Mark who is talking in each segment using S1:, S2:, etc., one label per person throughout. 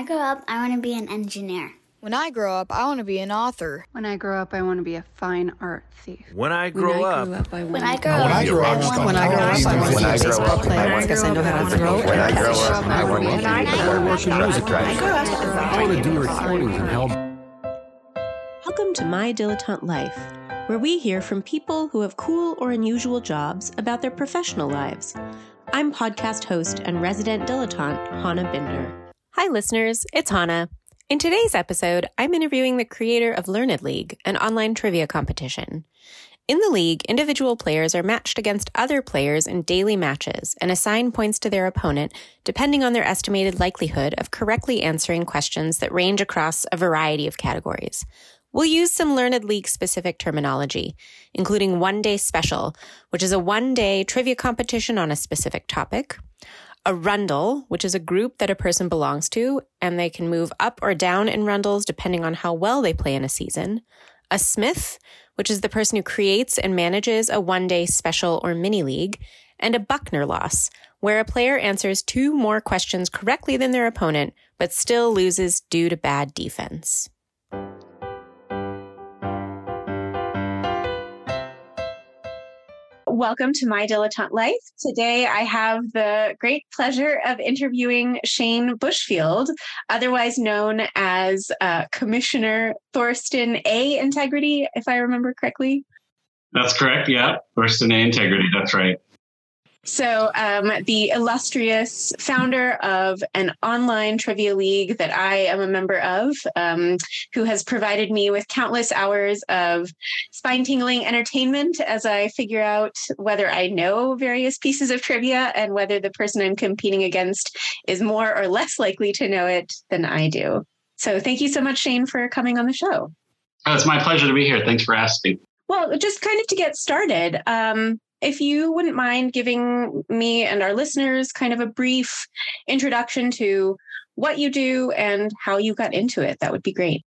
S1: I grow up, I want to be an engineer.
S2: When I grow up, I want to be an author.
S3: When I grow up, I want to be a fine art thief.
S4: When I grow up,
S1: When I grow up,
S5: I grow up,
S1: I
S5: when I grow up, I want to
S6: When
S5: be
S6: I
S5: a
S6: grow
S5: baseball
S6: up,
S5: player
S6: I want
S5: because I know how to throw.
S6: When I grow up, I want to
S5: When I
S6: be
S5: grow
S6: a
S5: up,
S6: working music writer.
S5: I want to do recordings and help.
S7: Welcome to My Dilettante Life, where we hear from people who have cool or unusual jobs about their professional lives. I'm podcast host and resident dilettante Hannah Binder. Hi, listeners. It's Hannah. In today's episode, I'm interviewing the creator of Learned League, an online trivia competition. In the league, individual players are matched against other players in daily matches and assign points to their opponent depending on their estimated likelihood of correctly answering questions that range across a variety of categories. We'll use some Learned League specific terminology, including One Day Special, which is a one day trivia competition on a specific topic, a rundle, which is a group that a person belongs to, and they can move up or down in rundles depending on how well they play in a season, a smith, which is the person who creates and manages a one day special or mini league, and a Buckner loss, where a player answers two more questions correctly than their opponent, but still loses due to bad defense. Welcome to My Dilettante Life. Today I have the great pleasure of interviewing Shayne Bushfield, otherwise known as uh, Commissioner Thorsten A. Integrity, if I remember correctly.
S8: That's correct. Yeah. Thorsten A. Integrity. That's right.
S7: So, um, the illustrious founder of an online trivia league that I am a member of, um, who has provided me with countless hours of spine tingling entertainment as I figure out whether I know various pieces of trivia and whether the person I'm competing against is more or less likely to know it than I do. So, thank you so much, Shayne, for coming on the show.
S8: Oh, it's my pleasure to be here. Thanks for asking.
S7: Well, just kind of to get started, um, if you wouldn't mind giving me and our listeners kind of a brief introduction to what you do and how you got into it, that would be great.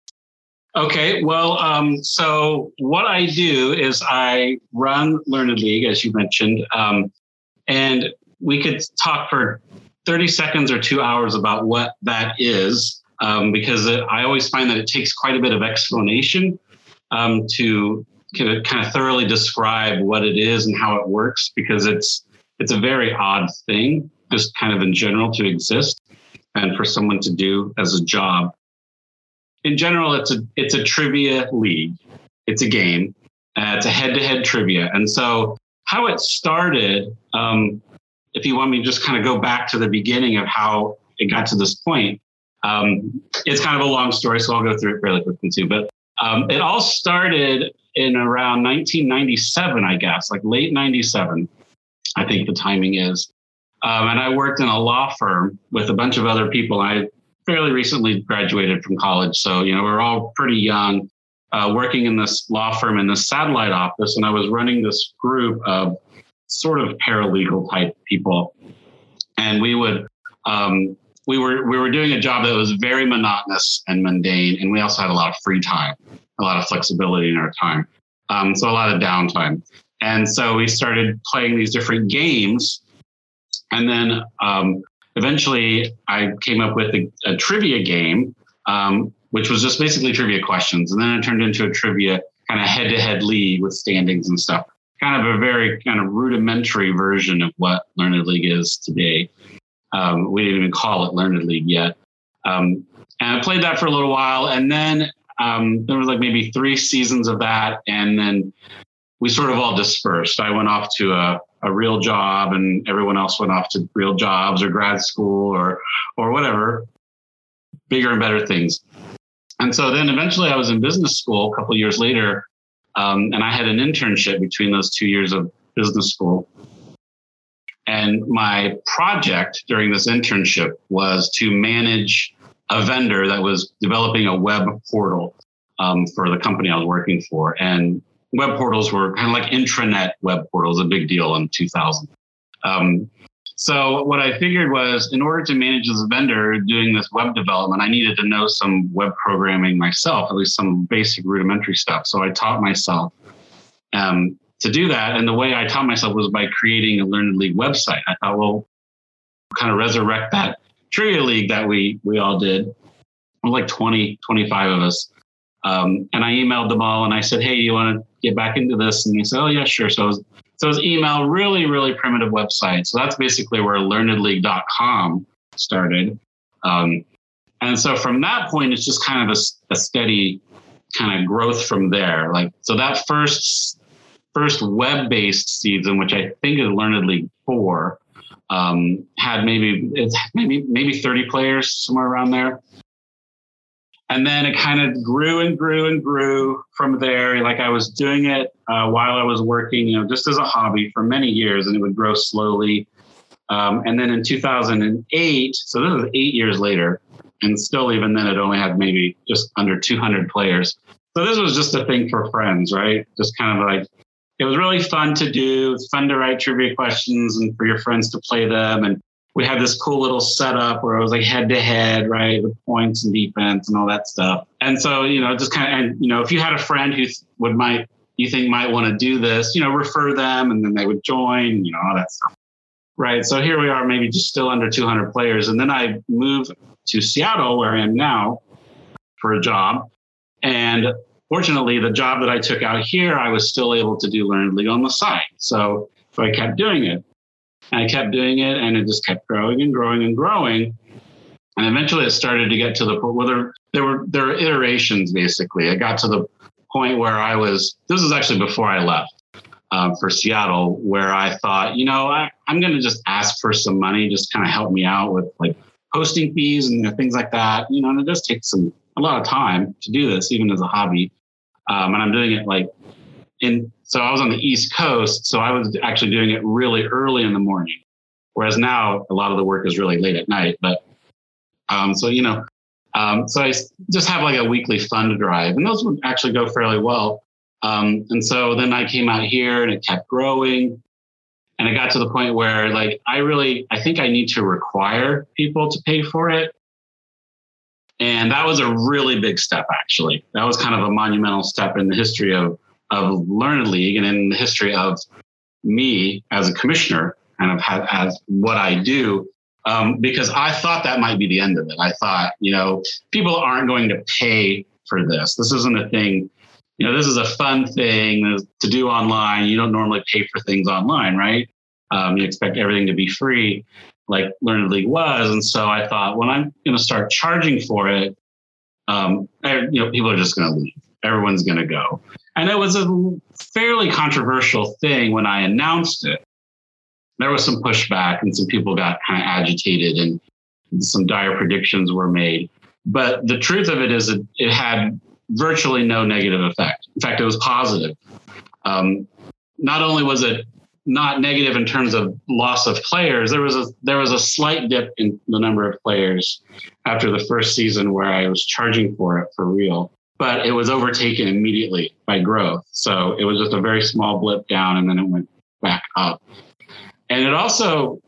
S8: Okay. Well, um, so what I do is I run Learned League, as you mentioned, um, and we could talk for 30 seconds or two hours about what that is, um, because I always find that it takes quite a bit of explanation um, to kind of thoroughly describe what it is and how it works because it's it's a very odd thing just kind of in general to exist and for someone to do as a job. In general it's a it's a trivia league. It's a game. Uh, it's a head-to-head trivia. And so how it started um, if you want me to just kind of go back to the beginning of how it got to this point um, it's kind of a long story so i'll go through it fairly quickly too. But um, it all started in around 1997, I guess, like late 97, I think the timing is. Um, and I worked in a law firm with a bunch of other people. I fairly recently graduated from college. So, you know, we are all pretty young, uh, working in this law firm in this satellite office. And I was running this group of sort of paralegal type people. And we would, um, we were we were doing a job that was very monotonous and mundane, and we also had a lot of free time, a lot of flexibility in our time, um, so a lot of downtime. And so we started playing these different games, and then um, eventually I came up with a, a trivia game, um, which was just basically trivia questions, and then it turned into a trivia kind of head-to-head league with standings and stuff. Kind of a very kind of rudimentary version of what Learned League is today. Um, we didn't even call it Learned League yet. Um, and I played that for a little while, and then um, there was like maybe three seasons of that, and then we sort of all dispersed. I went off to a, a real job, and everyone else went off to real jobs or grad school or or whatever, bigger and better things. And so then eventually, I was in business school a couple years later, um, and I had an internship between those two years of business school. And my project during this internship was to manage a vendor that was developing a web portal um, for the company I was working for. And web portals were kind of like intranet web portals, a big deal in 2000. Um, so what I figured was in order to manage this vendor doing this web development, I needed to know some web programming myself, at least some basic rudimentary stuff. So I taught myself. Um, to do that. And the way I taught myself was by creating a Learned League website. I thought, well, kind of resurrect that trivia league that we we all did. like 20, 25 of us. Um, and I emailed them all and I said, Hey, you want to get back into this? And they said, Oh, yeah, sure. So it was, so it was email, really, really primitive website. So that's basically where learnedleague.com started. Um, and so from that point, it's just kind of a, a steady kind of growth from there. Like, so that first, first web-based season, which I think is Learned League 4, um, had maybe maybe maybe 30 players somewhere around there. And then it kind of grew and grew and grew from there. Like i was doing it uh, while i was working you know just as a hobby for many years and it would grow slowly. Um, and then in 2008 so this is eight years later and still even then it only had maybe just under 200 players. So this was just a thing for friends right? Just kind of like it was really fun to do fun to write trivia questions and for your friends to play them and we had this cool little setup where it was like head to head, right, with points and defense and all that stuff. And so, you know, just kind of, and you know, if you had a friend who would might you think might want to do this, you know, refer them, and then they would join, you know, all that stuff. Right. So here we are, maybe just still under 200 players, and then I moved to Seattle, where I am now, for a job, and fortunately, the job that I took out here, I was still able to do Learned League on the side. So, so I kept doing it. And I kept doing it and it just kept growing and growing and growing. And eventually it started to get to the point where there, there were there were iterations basically. It got to the point where I was this was actually before I left um, for Seattle, where I thought, you know, I, I'm gonna just ask for some money, just kind of help me out with like hosting fees and you know, things like that. You know, and it does take some a lot of time to do this, even as a hobby. Um, and I'm doing it like in so I was on the East Coast, so I was actually doing it really early in the morning. Whereas now a lot of the work is really late at night. But um, so you know, um, so I just have like a weekly fund drive, and those would actually go fairly well. Um, and so then I came out here, and it kept growing, and it got to the point where like I really I think I need to require people to pay for it. And that was a really big step, actually. That was kind of a monumental step in the history of of Learned League and in the history of me as a commissioner kind of as what I do. Um, because I thought that might be the end of it. I thought, you know, people aren't going to pay for this. This isn't a thing, you know, this is a fun thing to do online. You don't normally pay for things online, right? Um, you expect everything to be free, like Learned League was. And so I thought, when I'm going to start charging for it, um, you know, people are just going to leave. Everyone's going to go. And it was a fairly controversial thing when I announced it. There was some pushback and some people got kind of agitated and some dire predictions were made. But the truth of it is that it had virtually no negative effect. In fact, it was positive. Um, not only was it not negative in terms of loss of players, there was a there was a slight dip in the number of players after the first season where I was charging for it for real but it was overtaken immediately by growth. So it was just a very small blip down and then it went back up. And it also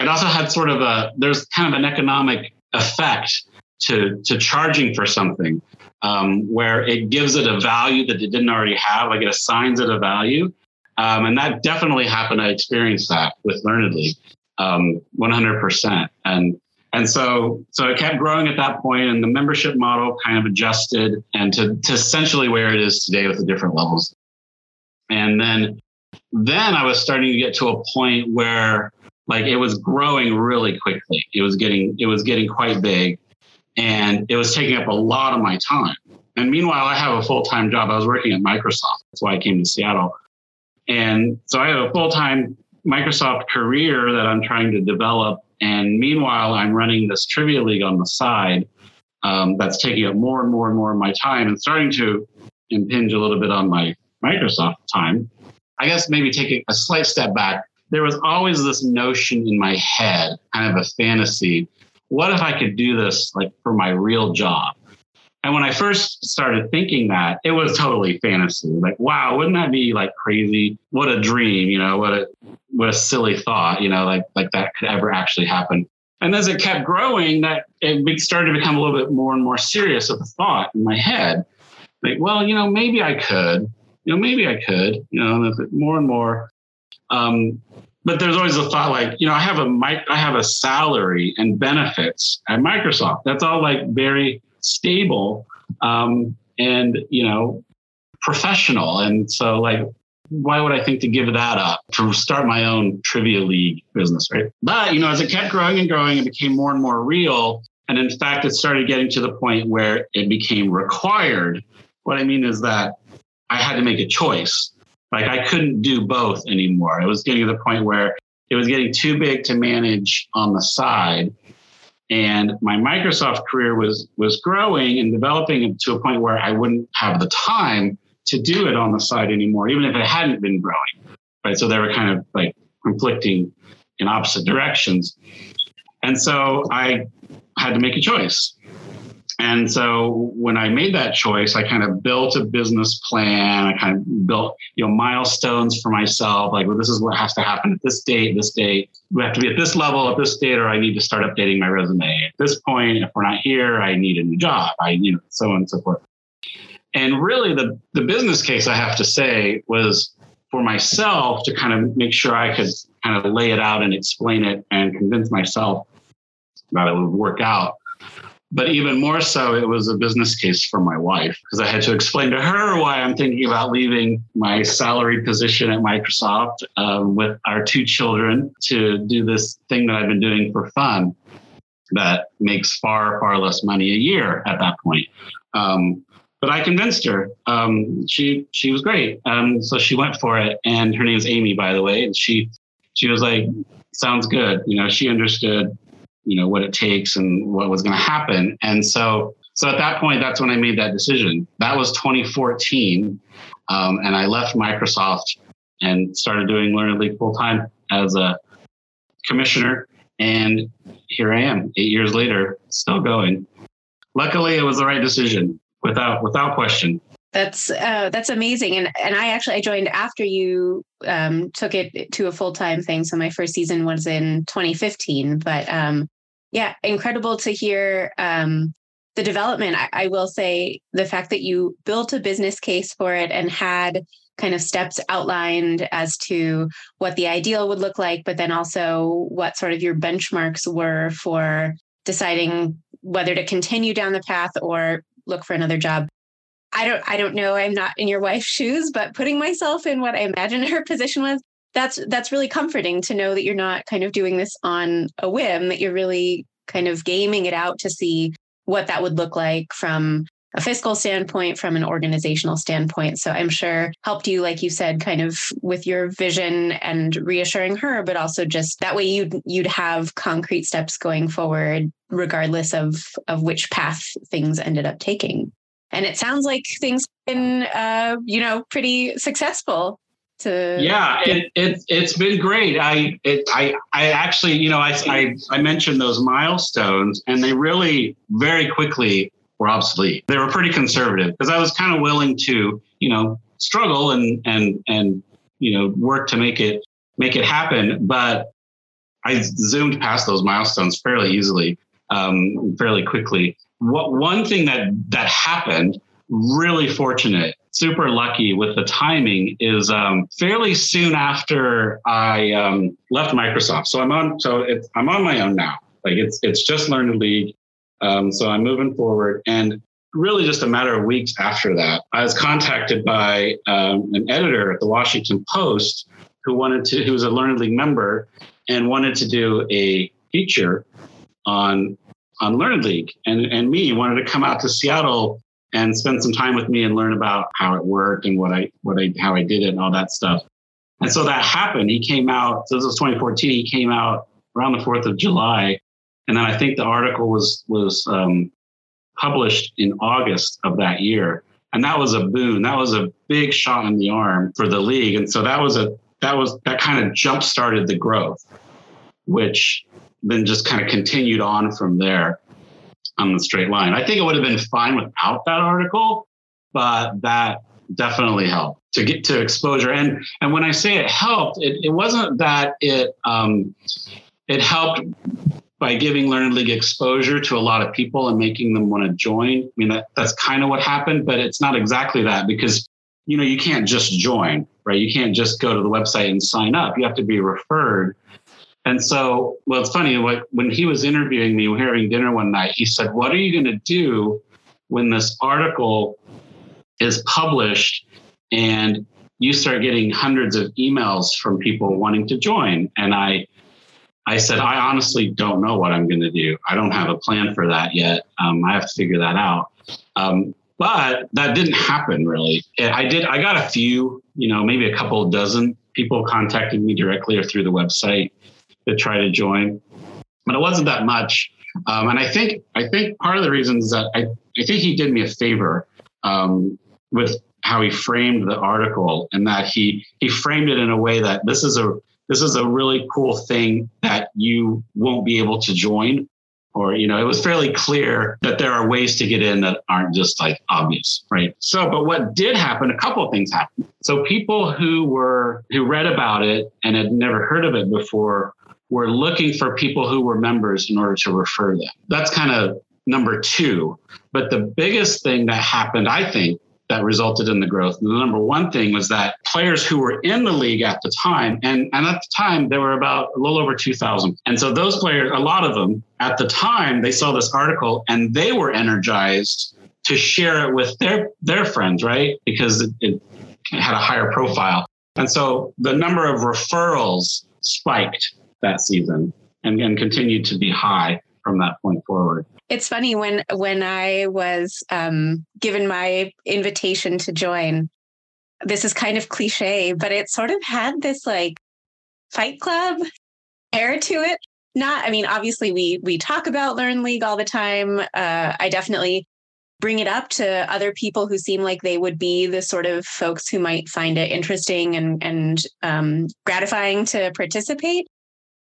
S8: it also had sort of a there's kind of an economic effect to to charging for something um, where it gives it a value that it didn't already have, like it assigns it a value. Um, and that definitely happened. I experienced that with Learned League, um, 100%. And and so, so it kept growing at that point, and the membership model kind of adjusted and to, to essentially where it is today with the different levels. And then, then I was starting to get to a point where like it was growing really quickly. It was getting, it was getting quite big and it was taking up a lot of my time. And meanwhile, I have a full time job. I was working at Microsoft. That's why I came to Seattle. And so I have a full time Microsoft career that I'm trying to develop and meanwhile, I'm running this trivia league on the side um, that's taking up more and more and more of my time and starting to impinge a little bit on my Microsoft time. I guess maybe taking a slight step back, there was always this notion in my head, kind of a fantasy. What if I could do this like for my real job? And when I first started thinking that, it was totally fantasy. Like, wow, wouldn't that be like crazy? What a dream, you know, what a what a silly thought, you know, like like that could ever actually happen. And as it kept growing, that it started to become a little bit more and more serious of a thought in my head. Like, well, you know, maybe I could, you know, maybe I could, you know, more and more. Um, but there's always a thought like, you know, I have a mic, I have a salary and benefits at Microsoft. That's all like very stable um, and you know professional. And so like, why would I think to give that up to start my own trivia league business, right? But you know, as it kept growing and growing, it became more and more real. And in fact, it started getting to the point where it became required. What I mean is that I had to make a choice. Like I couldn't do both anymore. It was getting to the point where it was getting too big to manage on the side. And my Microsoft career was was growing and developing to a point where I wouldn't have the time to do it on the side anymore, even if it hadn't been growing. Right. So they were kind of like conflicting in opposite directions. And so I had to make a choice. And so when I made that choice, I kind of built a business plan. I kind of built, you know, milestones for myself. Like, well, this is what has to happen at this date, this date. We have to be at this level at this date, or I need to start updating my resume. At this point, if we're not here, I need a new job. I, you know, so on and so forth. And really, the the business case I have to say was for myself to kind of make sure I could kind of lay it out and explain it and convince myself that it would work out but even more so, it was a business case for my wife because I had to explain to her why I'm thinking about leaving my salary position at Microsoft um, with our two children to do this thing that I've been doing for fun that makes far, far less money a year at that point. Um, but I convinced her. Um, she she was great. Um, so she went for it, and her name is Amy, by the way. And she she was like, "Sounds good." You know, she understood you know what it takes and what was going to happen. And so so at that point that's when i made that decision. That was 2014 um, and i left microsoft and started doing learned league full time as a commissioner. And here i am eight years later still going. Luckily it was the right decision without without question
S7: that's uh, that's amazing, and and I actually I joined after you um, took it to a full time thing. So my first season was in 2015, but um, yeah, incredible to hear um, the development. I, I will say the fact that you built a business case for it and had kind of steps outlined as to what the ideal would look like, but then also what sort of your benchmarks were for deciding whether to continue down the path or look for another job. I don't I don't know. I'm not in your wife's shoes, but putting myself in what I imagine her position was, that's that's really comforting to know that you're not kind of doing this on a whim, that you're really kind of gaming it out to see what that would look like from a fiscal standpoint, from an organizational standpoint. So I'm sure helped you, like you said, kind of with your vision and reassuring her, but also just that way you'd you'd have concrete steps going forward, regardless of of which path things ended up taking and it sounds like things been uh, you know pretty successful to
S8: yeah it, it it's been great. I it i i actually you know I, I i mentioned those milestones and they really very quickly were obsolete. They were pretty conservative because i was kind of willing to you know struggle and and and you know work to make it make it happen. But i zoomed past those milestones fairly easily um, fairly quickly what one thing that that happened really fortunate super lucky with the timing is um, fairly soon after i um, left microsoft. So i'm on so it's, i'm on my own now. Like it's it's just learned league. Um, so i'm moving forward. And really just a matter of weeks after that i was contacted by um, an editor at the washington post who wanted to who was a learned league member and wanted to do a feature on on League, and and me wanted to come out to Seattle and spend some time with me and learn about how it worked and what I what I how I did it and all that stuff. And so that happened. He came out. So this was 2014. He came out around the 4th of July, and then I think the article was was um, published in August of that year. And that was a boon. That was a big shot in the arm for the league. And so that was a that was that kind of jump started the growth, which then just kind of continued on from there on the straight line. I think it would have been fine without that article, but that definitely helped to get to exposure. And and when I say it helped, it, it wasn't that it um, it helped by giving Learned League exposure to a lot of people and making them want to join. I mean that that's kind of what happened, but it's not exactly that because you know you can't just join. right? You can't just go to the website and sign up. You have to be referred. And so, well, it's funny. When he was interviewing me, we were having dinner one night. He said, "What are you going to do when this article is published and you start getting hundreds of emails from people wanting to join?" And I, I said, "I honestly don't know what I'm going to do. I don't have a plan for that yet. Um, I have to figure that out." Um, but that didn't happen really. I did. I got a few, you know, maybe a couple dozen people contacted me directly or through the website to try to join, but it wasn't that much. Um, and I think I think part of the reason is that I, I think he did me a favor um, with how he framed the article and that he he framed it in a way that this is a this is a really cool thing that you won't be able to join. Or you know it was fairly clear that there are ways to get in that aren't just like obvious right? So but what did happen a couple of things happened. So people who were who read about it and had never heard of it before were looking for people who were members in order to refer them that's kind of number two but the biggest thing that happened i think that resulted in the growth. And the number one thing was that players who were in the league at the time, and, and at the time there were about a little over 2,000. And so those players, a lot of them at the time, they saw this article and they were energized to share it with their their friends, right? Because it, it had a higher profile. And so the number of referrals spiked that season and, and continued to be high from that point forward.
S7: It's funny when when I was um, given my invitation to join. This is kind of cliche, but it sort of had this like Fight Club air to it. Not, I mean, obviously we we talk about Learned League all the time. Uh, I definitely bring it up to other people who seem like they would be the sort of folks who might find it interesting and and um, gratifying to participate.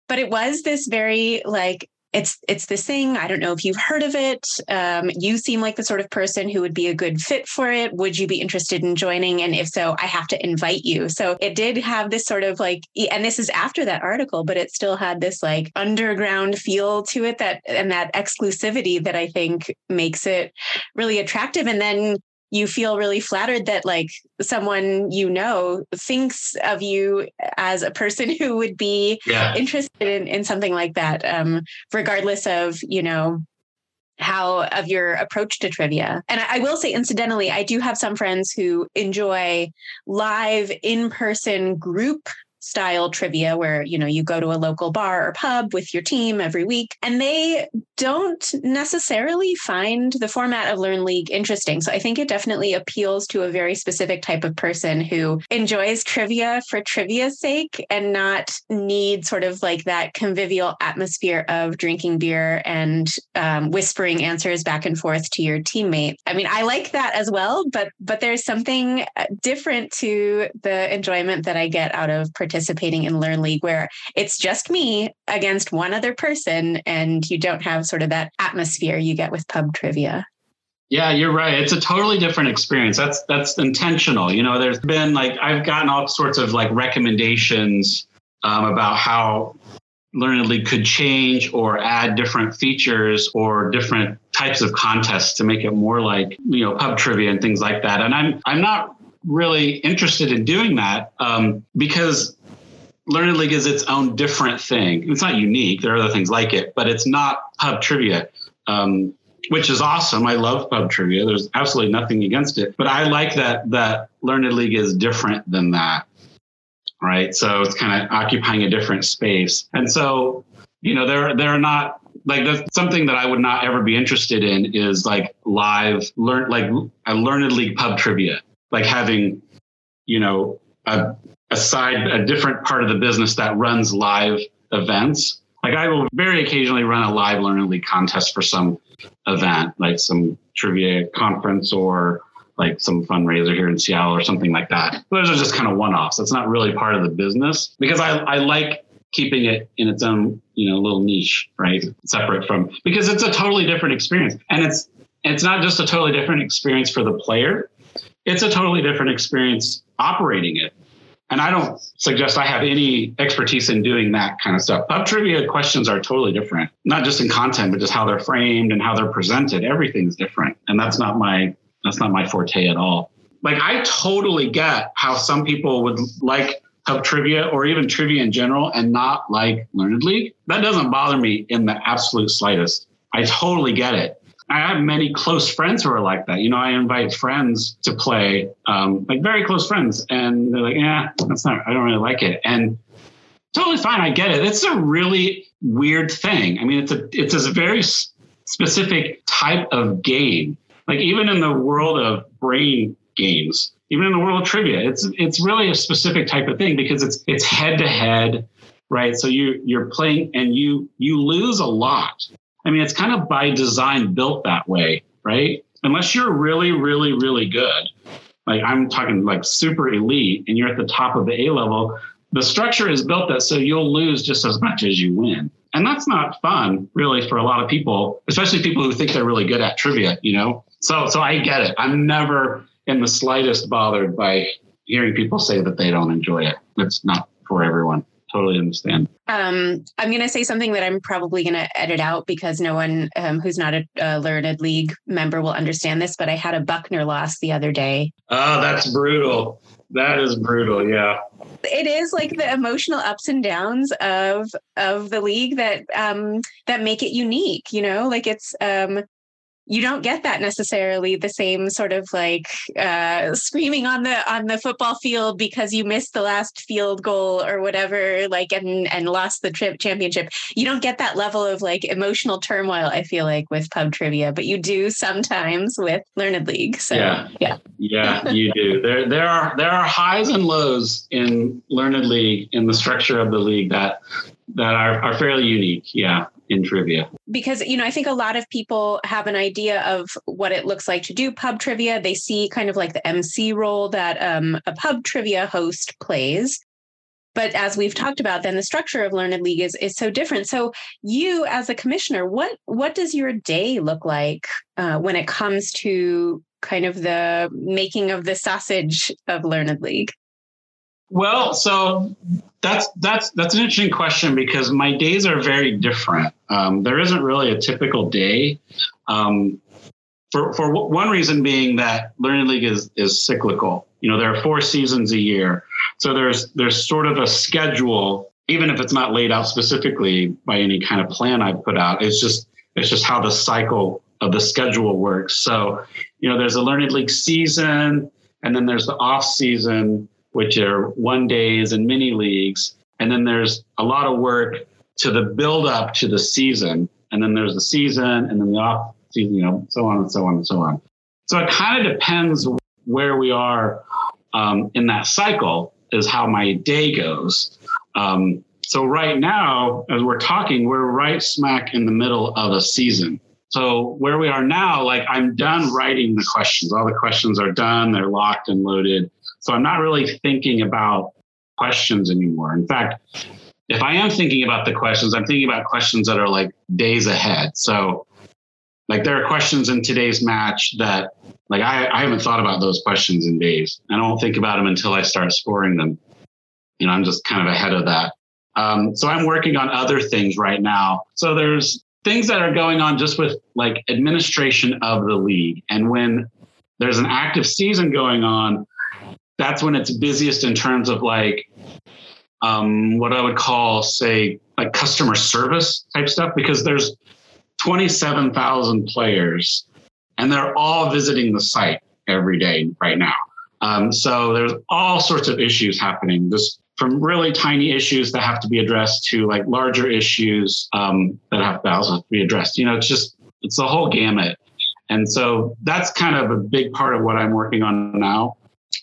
S7: But it was this very like it's it's this thing. I don't know if you've heard of it. Um, you seem like the sort of person who would be a good fit for it. Would you be interested in joining? And if so, I have to invite you. So it did have this sort of like, and this is after that article, but it still had this like underground feel to it that and that exclusivity that I think makes it really attractive. And then you feel really flattered that like someone you know thinks of you as a person who would be yeah. interested in, in something like that um, regardless of you know how of your approach to trivia. And I, I, will say, incidentally, I do have some friends who enjoy live in person group style trivia where you know you go to a local bar or pub with your team every week and they don't necessarily find the format of learned league interesting. So i think it definitely appeals to a very specific type of person who enjoys trivia for trivia's sake and not need sort of like that convivial atmosphere of drinking beer and um, whispering answers back and forth to your teammate. I mean i like that as well but but there's something uh, different to the enjoyment that i get out of participating participating in Learned League where it's just me against one other person and you don't have sort of that atmosphere you get with pub trivia.
S8: Yeah, you're right. It's a totally different experience. That's that's intentional. You know, there's been like I've gotten all sorts of like recommendations um, about how Learned League could change or add different features or different types of contests to make it more like you know pub trivia and things like that. And I'm I'm not really interested in doing that um, because Learned League is its own different thing. It's not unique. There are other things like it, but it's not pub trivia, um, which is awesome. I love pub trivia. There's absolutely nothing against it, but I like that that Learned League is different than that, right? So it's kind of occupying a different space, and so you know there are not like that's something that I would not ever be interested in is like live learn like a learned League pub trivia, like having you know a aside a different part of the business that runs live events. Like I will very occasionally run a live Learned League contest for some event, like some trivia conference or like some fundraiser here in Seattle or something like that. Those are just kind of one-offs. That's not really part of the business because I, I like keeping it in its own, you know, little niche, right? Separate from because it's a totally different experience. And it's it's not just a totally different experience for the player. It's a totally different experience operating it and I don't suggest I have any expertise in doing that kind of stuff. Pub trivia questions are totally different, not just in content, but just how they're framed and how they're presented. Everything's different. And that's not my that's not my forte at all. like I totally get how some people would like pub trivia or even trivia in general and not like Learned League. That doesn't bother me in the absolute slightest. I totally get it. I have many close friends who are like that. You know, I invite friends to play, um, like very close friends, and they're like, "Yeah, that's not. I don't really like it." And totally fine. I get it. It's a really weird thing. I mean, it's a it's a very specific type of game. Like even in the world of brain games, even in the world of trivia, it's it's really a specific type of thing because it's it's head to head, right? So you you're playing and you you lose a lot. I mean, it's kind of by design built that way, right? Unless you're really, really, really good, like I'm talking like super elite, and you're at the top of the A level, the structure is built that so you'll lose just as much as you win. And that's not fun, really, for a lot of people, especially people who think they're really good at trivia, you know? So so I get it. I'm never in the slightest bothered by hearing people say that they don't enjoy it. It's not for everyone. Totally understand.
S7: Um, I'm going to say something that I'm probably going to edit out because no one um, who's not a, a Learned League member will understand this. But I had a Buckner loss the other day.
S8: Oh, that's brutal. That is brutal. Yeah.
S7: It is like the emotional ups and downs of of the league that um, that make it unique. You know, like it's um, you don't get that necessarily the same sort of like uh, screaming on the on the football field because you missed the last field goal or whatever like and and lost the trip championship you don't get that level of like emotional turmoil i feel like with pub trivia but you do sometimes with learned league so
S8: Yeah.
S7: yeah
S8: Yeah, you do. There, there are there are highs and lows in Learned League in the structure of the league that that are, are fairly unique. Yeah, in trivia.
S7: because you know i think a lot of people have an idea of what it looks like to do pub trivia they see kind of like the mc role that um, a pub trivia host plays but as we've talked about then the structure of learned league is, is so different so you as a commissioner what what does your day look like uh, when it comes to kind of the making of the sausage of learned league
S8: Well, so that's that's that's an interesting question because my days are very different. Um, there isn't really a typical day. Um, for for one reason being that Learning League is is cyclical. You know, there are four seasons a year, so there's there's sort of a schedule, even if it's not laid out specifically by any kind of plan I've put out. It's just it's just how the cycle of the schedule works. So, you know, there's a Learning League season, and then there's the off season which are one days and mini leagues. And then there's a lot of work to the build up to the season. And then there's the season and then the off season, you know, so on and so on and so on. So it kind of depends where we are um, in that cycle is how my day goes. Um, so right now, as we're talking, we're right smack in the middle of a season. So where we are now, like I'm done writing the questions. All the questions are done. They're locked and loaded. So I'm not really thinking about questions anymore. In fact, if I am thinking about the questions, I'm thinking about questions that are like days ahead. So like there are questions in today's match that like I, I haven't thought about those questions in days. I don't think about them until I start scoring them. You know, I'm just kind of ahead of that. Um, so I'm working on other things right now. So there's things that are going on just with like administration of the league. And when there's an active season going on, that's when it's busiest in terms of like um, what I would call, say, like customer service type stuff, because there's 27,000 players and they're all visiting the site every day right now. Um, so there's all sorts of issues happening, just from really tiny issues that have to be addressed to like larger issues um, that have to also be addressed. You know, it's just, it's the whole gamut. And so that's kind of a big part of what I'm working on now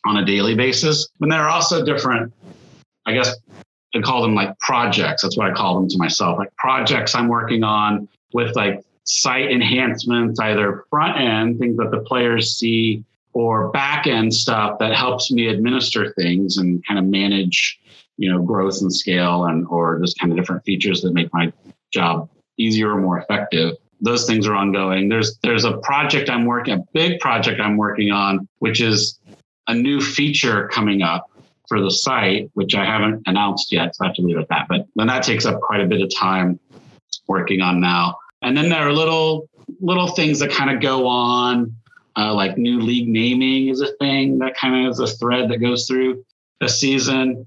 S8: on a daily basis. And there are also different, I guess I call them like projects. That's what I call them to myself, like projects I'm working on with like site enhancements, either front end, things that the players see, or back end stuff that helps me administer things and kind of manage, you know, growth and scale and or just kind of different features that make my job easier or more effective those things are ongoing. There's there's a project I'm working, a big project I'm working on, which is a new feature coming up for the site, which I haven't announced yet, so I have to leave it at that. But then that takes up quite a bit of time working on now. And then there are little little things that kind of go on Uh, like new league naming is a thing that kind of is a thread that goes through the season.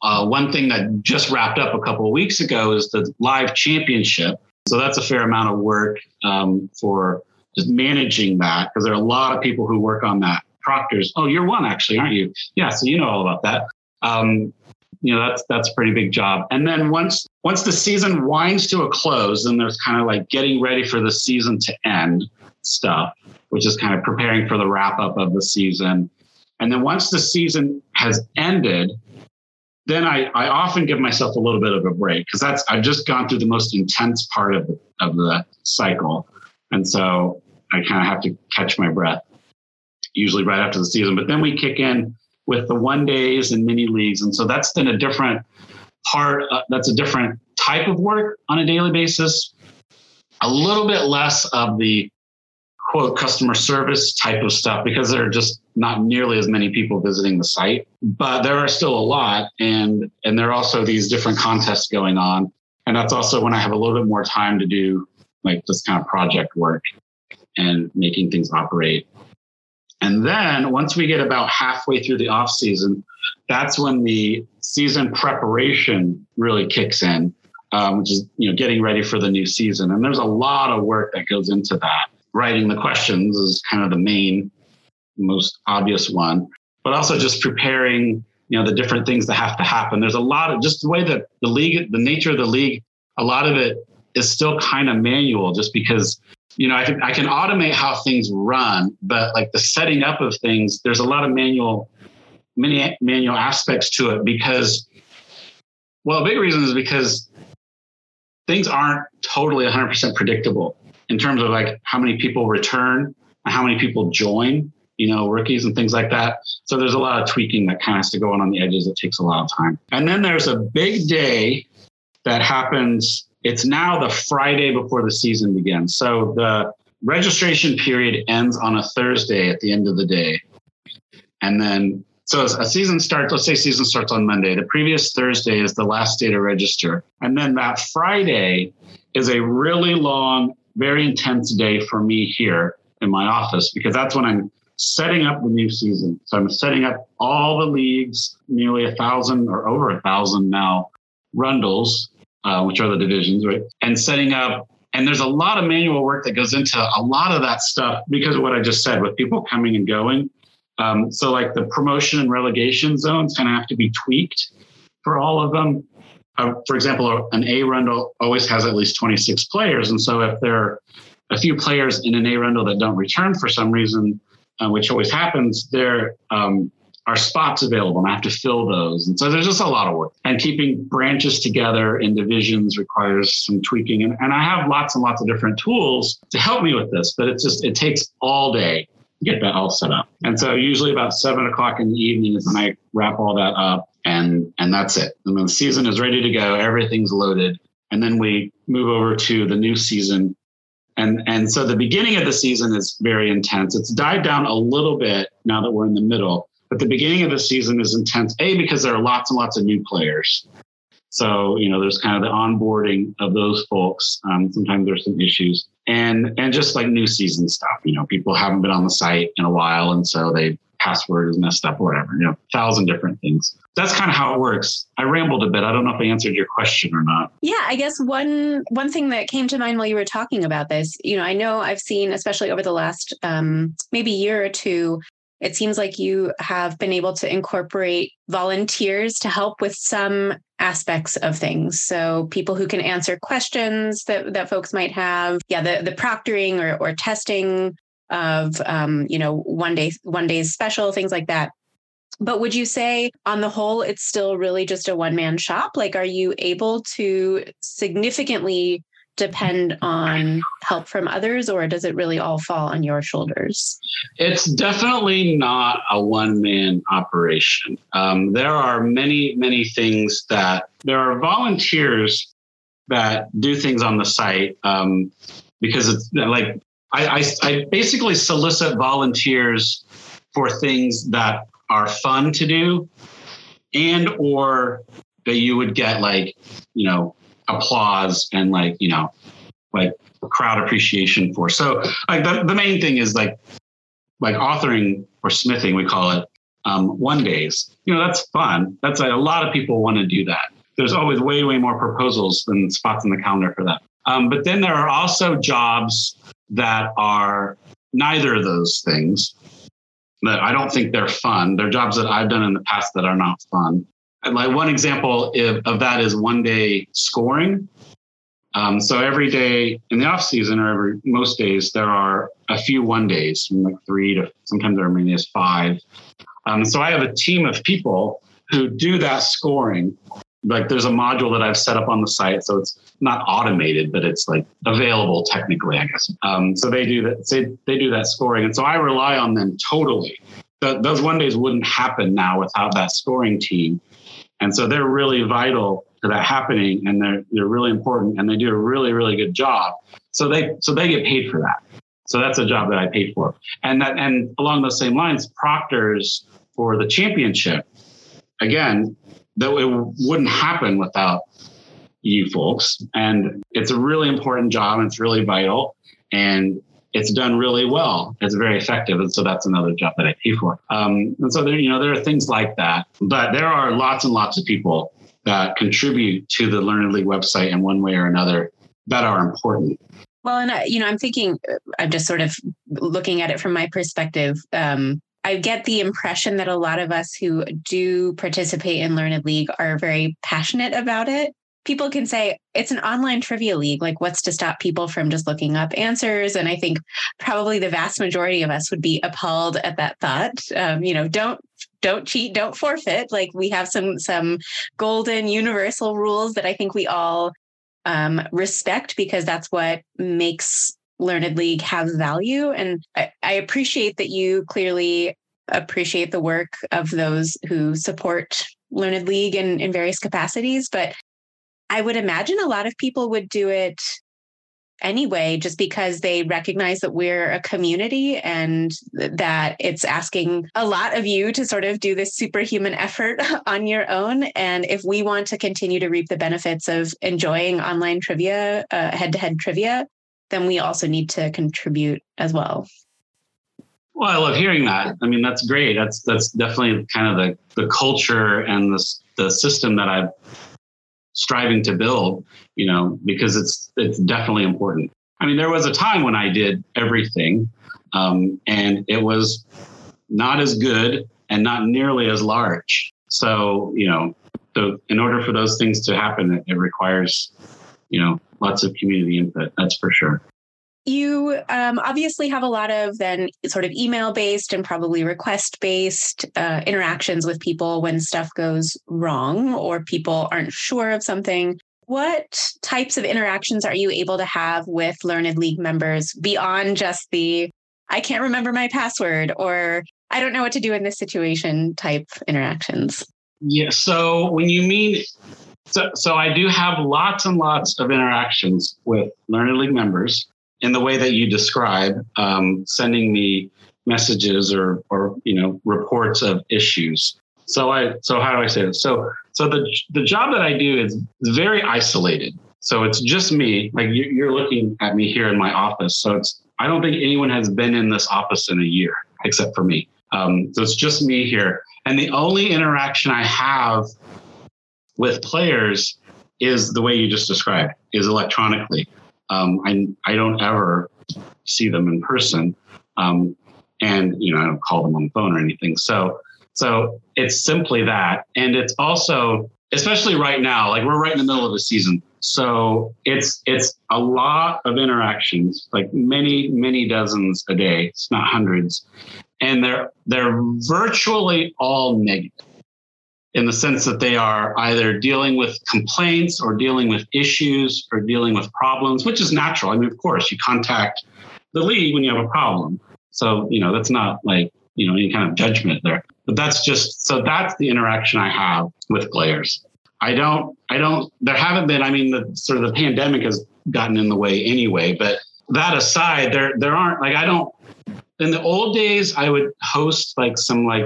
S8: Uh, one thing that just wrapped up a couple of weeks ago is the live championship. So that's a fair amount of work um, for just managing that because there are a lot of people who work on that. Proctors, oh, you're one actually, aren't you? Yeah, so you know all about that. Um, you know that's that's a pretty big job. And then once once the season winds to a close, then there's kind of like getting ready for the season to end stuff, which is kind of preparing for the wrap up of the season. And then once the season has ended, then I, I often give myself a little bit of a break because that's I've just gone through the most intense part of the, of the cycle, and so I kind of have to catch my breath. Usually right after the season, but then we kick in with the one days and mini leagues, and so that's been a different part. Uh, that's a different type of work on a daily basis. A little bit less of the quote customer service type of stuff because there are just not nearly as many people visiting the site but there are still a lot and and there are also these different contests going on and that's also when i have a little bit more time to do like this kind of project work and making things operate and then once we get about halfway through the off season that's when the season preparation really kicks in um, which is you know getting ready for the new season and there's a lot of work that goes into that writing the questions is kind of the main, most obvious one, but also just preparing, you know, the different things that have to happen. There's a lot of just the way that the league, the nature of the league, a lot of it is still kind of manual just because, you know, I can, I can automate how things run, but like the setting up of things, there's a lot of manual, many manual aspects to it because, well, a big reason is because things aren't totally 100% predictable in terms of like how many people return and how many people join, you know, rookies and things like that. So there's a lot of tweaking that kind of has to go on on the edges. It takes a lot of time. And then there's a big day that happens. It's now the Friday before the season begins. So the registration period ends on a Thursday at the end of the day. And then so a season starts, let's say season starts on Monday. The previous Thursday is the last day to register. And then that Friday is a really long very intense day for me here in my office because that's when I'm setting up the new season. So I'm setting up all the leagues, nearly a thousand or over a thousand now rundles, uh, which are the divisions, right? And setting up, and there's a lot of manual work that goes into a lot of that stuff because of what I just said with people coming and going. Um, so like the promotion and relegation zones kind of have to be tweaked for all of them uh, for example, an A rundle always has at least 26 players. And so if there are a few players in an A rundle that don't return for some reason, uh, which always happens, there um, are spots available and I have to fill those. And so there's just a lot of work. And keeping branches together in divisions requires some tweaking. And, and I have lots and lots of different tools to help me with this, but it's just, it takes all day to get that all set up. And so usually about seven o'clock in the evening is when I wrap all that up and and that's it. And then the season is ready to go. Everything's loaded, and then we move over to the new season. And and so the beginning of the season is very intense. It's died down a little bit now that we're in the middle, but the beginning of the season is intense. A because there are lots and lots of new players. So you know, there's kind of the onboarding of those folks. Um, sometimes there's some issues, and and just like new season stuff. You know, people haven't been on the site in a while, and so they password is messed up or whatever, you know, thousand different things. That's kind of how it works. I rambled a bit. I don't know if I answered your question or not.
S7: Yeah, I guess one one thing that came to mind while you were talking about this, you know, I know I've seen, especially over the last um, maybe year or two, it seems like you have been able to incorporate volunteers to help with some aspects of things. So people who can answer questions that, that folks might have. Yeah, the, the proctoring or, or testing of um, you know one day one day's special things like that but would you say on the whole it's still really just a one man shop like are you able to significantly depend on help from others or does it really all fall on your shoulders?
S8: It's definitely not a one man operation. Um, there are many many things that there are volunteers that do things on the site um, because it's like I, I, I basically solicit volunteers for things that are fun to do and or that you would get like you know applause and like you know like crowd appreciation for so like the, the main thing is like like authoring or smithing, we call it um, one days. You know, that's fun. That's a, a lot of people want to do that. There's always way, way more proposals than spots in the calendar for that. Um, but then there are also jobs that are neither of those things that I don't think they're fun. They're jobs that I've done in the past that are not fun. Like one example of, of that is one day scoring. Um, so every day in the off season or every most days, there are a few one days, from like three to sometimes there are many as five. Um, so I have a team of people who do that scoring. Like there's a module that I've set up on the site, so it's not automated, but it's like available technically, I guess. Um, so they do that. They, they do that scoring, and so I rely on them totally. The, those one days wouldn't happen now without that scoring team, and so they're really vital to that happening, and they're they're really important, and they do a really really good job. So they so they get paid for that. So that's a job that I paid for, and that and along those same lines, proctors for the championship. Again, that it wouldn't happen without you folks. And it's a really important job. And it's really vital. And it's done really well. It's very effective. And so that's another job that I pay for. Um, and so there, you know, there are things like that. But there are lots and lots of people that contribute to the Learned League website in one way or another that are important.
S7: Well, and I, you know, I'm thinking, I'm just sort of looking at it from my perspective. Um, I get the impression that a lot of us who do participate in Learned League are very passionate about it. People can say it's an online trivia league. Like, what's to stop people from just looking up answers? And I think probably the vast majority of us would be appalled at that thought. Um, you know, don't don't cheat, don't forfeit. Like we have some some golden universal rules that I think we all um, respect because that's what makes Learned League have value. And I, I appreciate that you clearly appreciate the work of those who support Learned League in, in various capacities. But I would imagine a lot of people would do it anyway, just because they recognize that we're a community and that it's asking a lot of you to sort of do this superhuman effort on your own. And if we want to continue to reap the benefits of enjoying online trivia, head to head trivia, then we also need to contribute as well.
S8: Well, I love hearing that. I mean, that's great. That's that's definitely kind of the the culture and the the system that I'm striving to build. You know, because it's it's definitely important. I mean, there was a time when I did everything, um, and it was not as good and not nearly as large. So, you know, so in order for those things to happen, it, it requires, you know, lots of community input. That's for sure.
S7: You um, obviously have a lot of then sort of email based and probably request based uh, interactions with people when stuff goes wrong or people aren't sure of something. What types of interactions are you able to have with Learned League members beyond just the I can't remember my password or I don't know what to do in this situation type interactions?
S8: Yeah. So when you mean so, so I do have lots and lots of interactions with Learned League members in the way that you describe, um, sending me messages or or you know reports of issues. So I so how do I say this? So so the the job that I do is very isolated. So it's just me. Like you're looking at me here in my office. So it's I don't think anyone has been in this office in a year except for me. Um, so it's just me here, and the only interaction I have with players is the way you just described is electronically um, I, I don't ever see them in person. Um, and you know i don't call them on the phone or anything. So so it's simply that. And it's also especially right now like we're right in the middle of a season. So it's it's a lot of interactions like many many dozens a day. It's not hundreds. And they're they're virtually all negative in the sense that they are either dealing with complaints or dealing with issues or dealing with problems, which is natural. I mean, of course, you contact the league when you have a problem. So, you know, that's not like, you know, any kind of judgment there. But that's just so that's the interaction I have with players. I don't, I don't, there haven't been, I mean, the sort of the pandemic has gotten in the way anyway, but that aside, there, there aren't like, I don't, in the old days, I would host like some like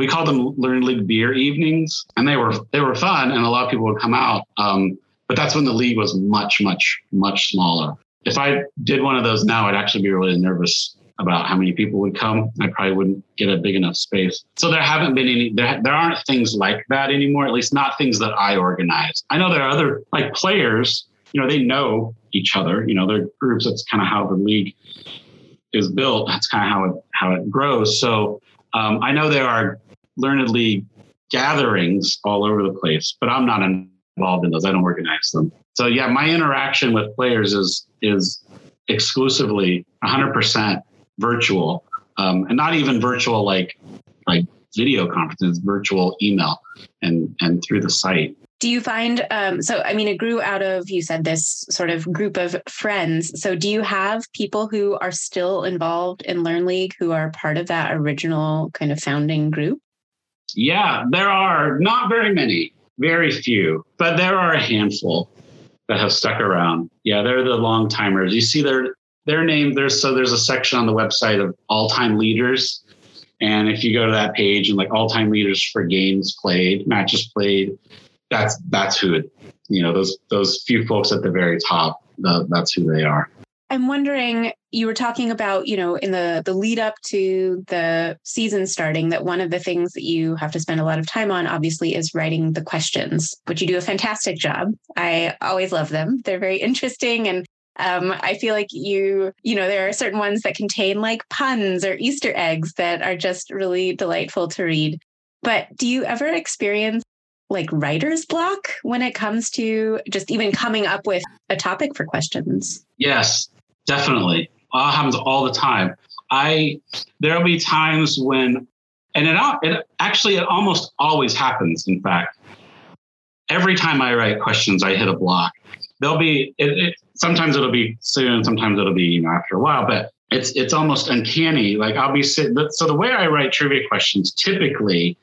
S8: we called them Learned League beer evenings, and they were they were fun, and a lot of people would come out. Um, but that's when the league was much, much, much smaller. If I did one of those now, I'd actually be really nervous about how many people would come. I probably wouldn't get a big enough space. So there haven't been any, there, there aren't things like that anymore, at least not things that I organize. I know there are other like players, you know, they know each other, you know, they're groups. That's kind of how the league is built. That's kind of how it, how it grows. So um, I know there are learned league gatherings all over the place, but I'm not involved in those. I don't organize them. So yeah, my interaction with players is is exclusively 100% virtual, um, and not even virtual like like video conferences, virtual email and and through the site.
S7: Do you find um, so? I mean, it grew out of you said this sort of group of friends. So, do you have people who are still involved in Learned League who are part of that original kind of founding group?
S8: Yeah, there are not very many, very few, but there are a handful that have stuck around. Yeah, they're the long timers. You see their their name. There's so there's a section on the website of all time leaders, and if you go to that page and like all time leaders for games played, matches played, that's that's who it. You know those those few folks at the very top. The, that's who they are.
S7: I'm wondering, you were talking about, you know, in the the lead up to the season starting, that one of the things that you have to spend a lot of time on, obviously, is writing the questions, which you do a fantastic job. I always love them. They're very interesting and um, I feel like you, you know, there are certain ones that contain like puns or Easter eggs that are just really delightful to read. But do you ever experience like writer's block when it comes to just even coming up with a topic for questions?
S8: Yes, definitely. It happens all the time. I there'll be times when, and it it actually it almost always happens. In fact, every time I write questions, I hit a block. There'll be it, it, sometimes it'll be soon, sometimes it'll be you know after a while, but it's it's almost uncanny. Like I'll be sitting. So the way I write trivia questions typically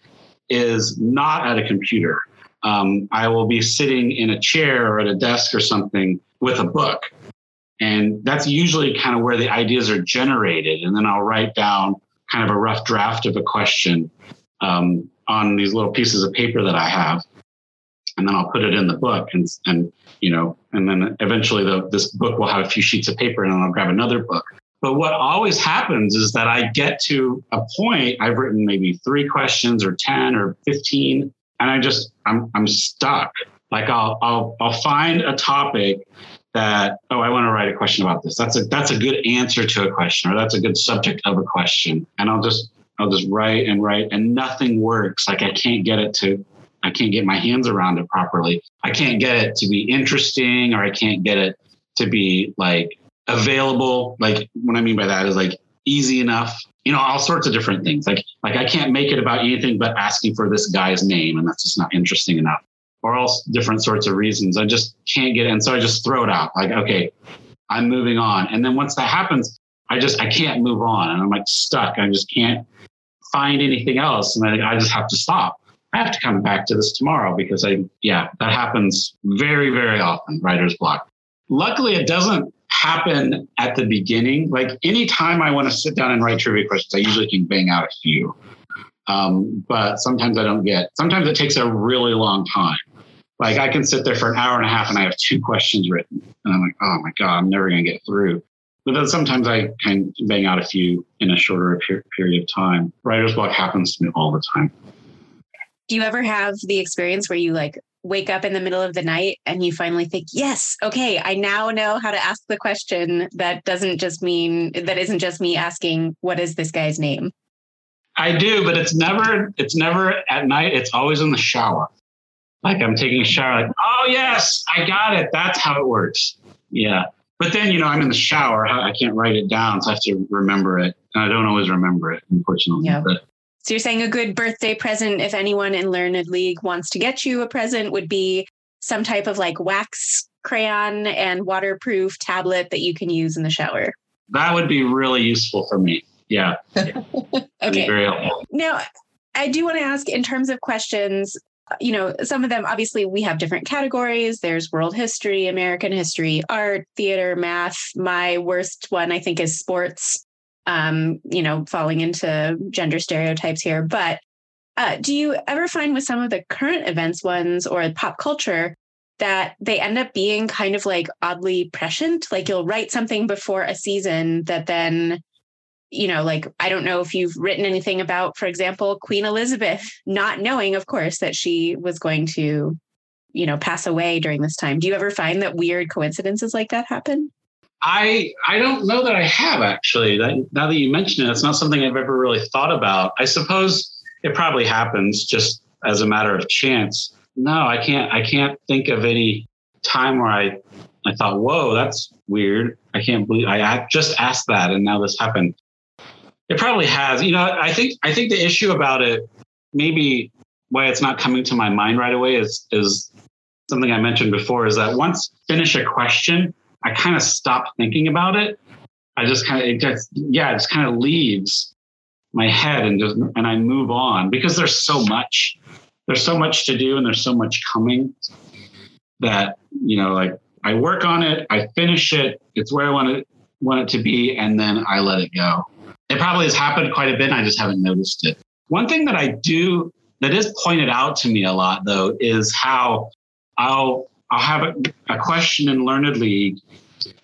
S8: is not at a computer. Um, I will be sitting in a chair or at a desk or something with a book. And that's usually kind of where the ideas are generated. And then I'll write down kind of a rough draft of a question um, on these little pieces of paper that I have. And then I'll put it in the book and, and you know, and then eventually the, this book will have a few sheets of paper and I'll grab another book. But what always happens is that I get to a point, I've written maybe three questions or 10 or 15, and I just, I'm, I'm stuck. Like I'll, I'll, I'll find a topic that, oh, I want to write a question about this. That's a, that's a good answer to a question, or that's a good subject of a question. And I'll just, I'll just write and write and nothing works. Like I can't get it to, I can't get my hands around it properly. I can't get it to be interesting or I can't get it to be like available. Like what I mean by that is like easy enough, you know, all sorts of different things. Like, like I can't make it about anything but asking for this guy's name. And that's just not interesting enough or all different sorts of reasons. I just can't get. And so I just throw it out like, okay, I'm moving on. And then once that happens, I just, I can't move on and I'm like stuck. I just can't find anything else. And I, I just have to stop. I have to come back to this tomorrow because I, yeah, that happens very, very often, writer's block. Luckily, it doesn't happen at the beginning. Like anytime I want to sit down and write trivia questions, I usually can bang out a few. Um, but sometimes I don't get, sometimes it takes a really long time. Like I can sit there for an hour and a half and I have two questions written. And I'm like, oh my God, I'm never going to get through. But then sometimes I can bang out a few in a shorter period of time. Writer's block happens to me all the time.
S7: Do you ever have the experience where you like wake up in the middle of the night and you finally think, yes, okay, I now know how to ask the question that doesn't just mean, that isn't just me asking, what is this guy's name?
S8: I do, but it's never, it's never at night. It's always in the shower. Like I'm taking a shower, like, oh, yes, I got it. That's how it works. Yeah. But then, you know, I'm in the shower. I can't write it down. So I have to remember it. And I don't always remember it, unfortunately.
S7: Yeah.
S8: But
S7: so you're saying a good birthday present, if anyone in Learned League wants to get you a present, would be some type of like wax crayon and waterproof tablet that you can use in the shower.
S8: That would be really useful for me. Yeah.
S7: okay.
S8: Very helpful.
S7: Now, I do want to ask in terms of questions, you know, some of them obviously we have different categories. There's world history, American history, art, theater, math. My worst one, I think, is sports. Um, you know, falling into gender stereotypes here. But uh, do you ever find with some of the current events ones or pop culture that they end up being kind of like oddly prescient? Like you'll write something before a season that then you know, like I don't know if you've written anything about, for example, Queen Elizabeth, not knowing, of course, that she was going to, you know, pass away during this time. Do you ever find that weird coincidences like that happen?
S8: I I don't know that I have actually. That, now that you mention it, it's not something I've ever really thought about. I suppose it probably happens just as a matter of chance. No, I can't. I can't think of any time where I I thought, "Whoa, that's weird." I can't believe I just asked that, and now this happened. It probably has. You know, I think I think the issue about it, maybe why it's not coming to my mind right away, is is something I mentioned before. Is that once finish a question, I kind of stop thinking about it. I just kind of, it just, yeah, it just kind of leaves my head and just, and I move on because there's so much, there's so much to do and there's so much coming that, you know, like I work on it, I finish it, it's where I want it, want it to be, and then I let it go. It probably has happened quite a bit. and I just haven't noticed it. One thing that I do that is pointed out to me a lot though is how I'll I'll have a, a question in Learned League,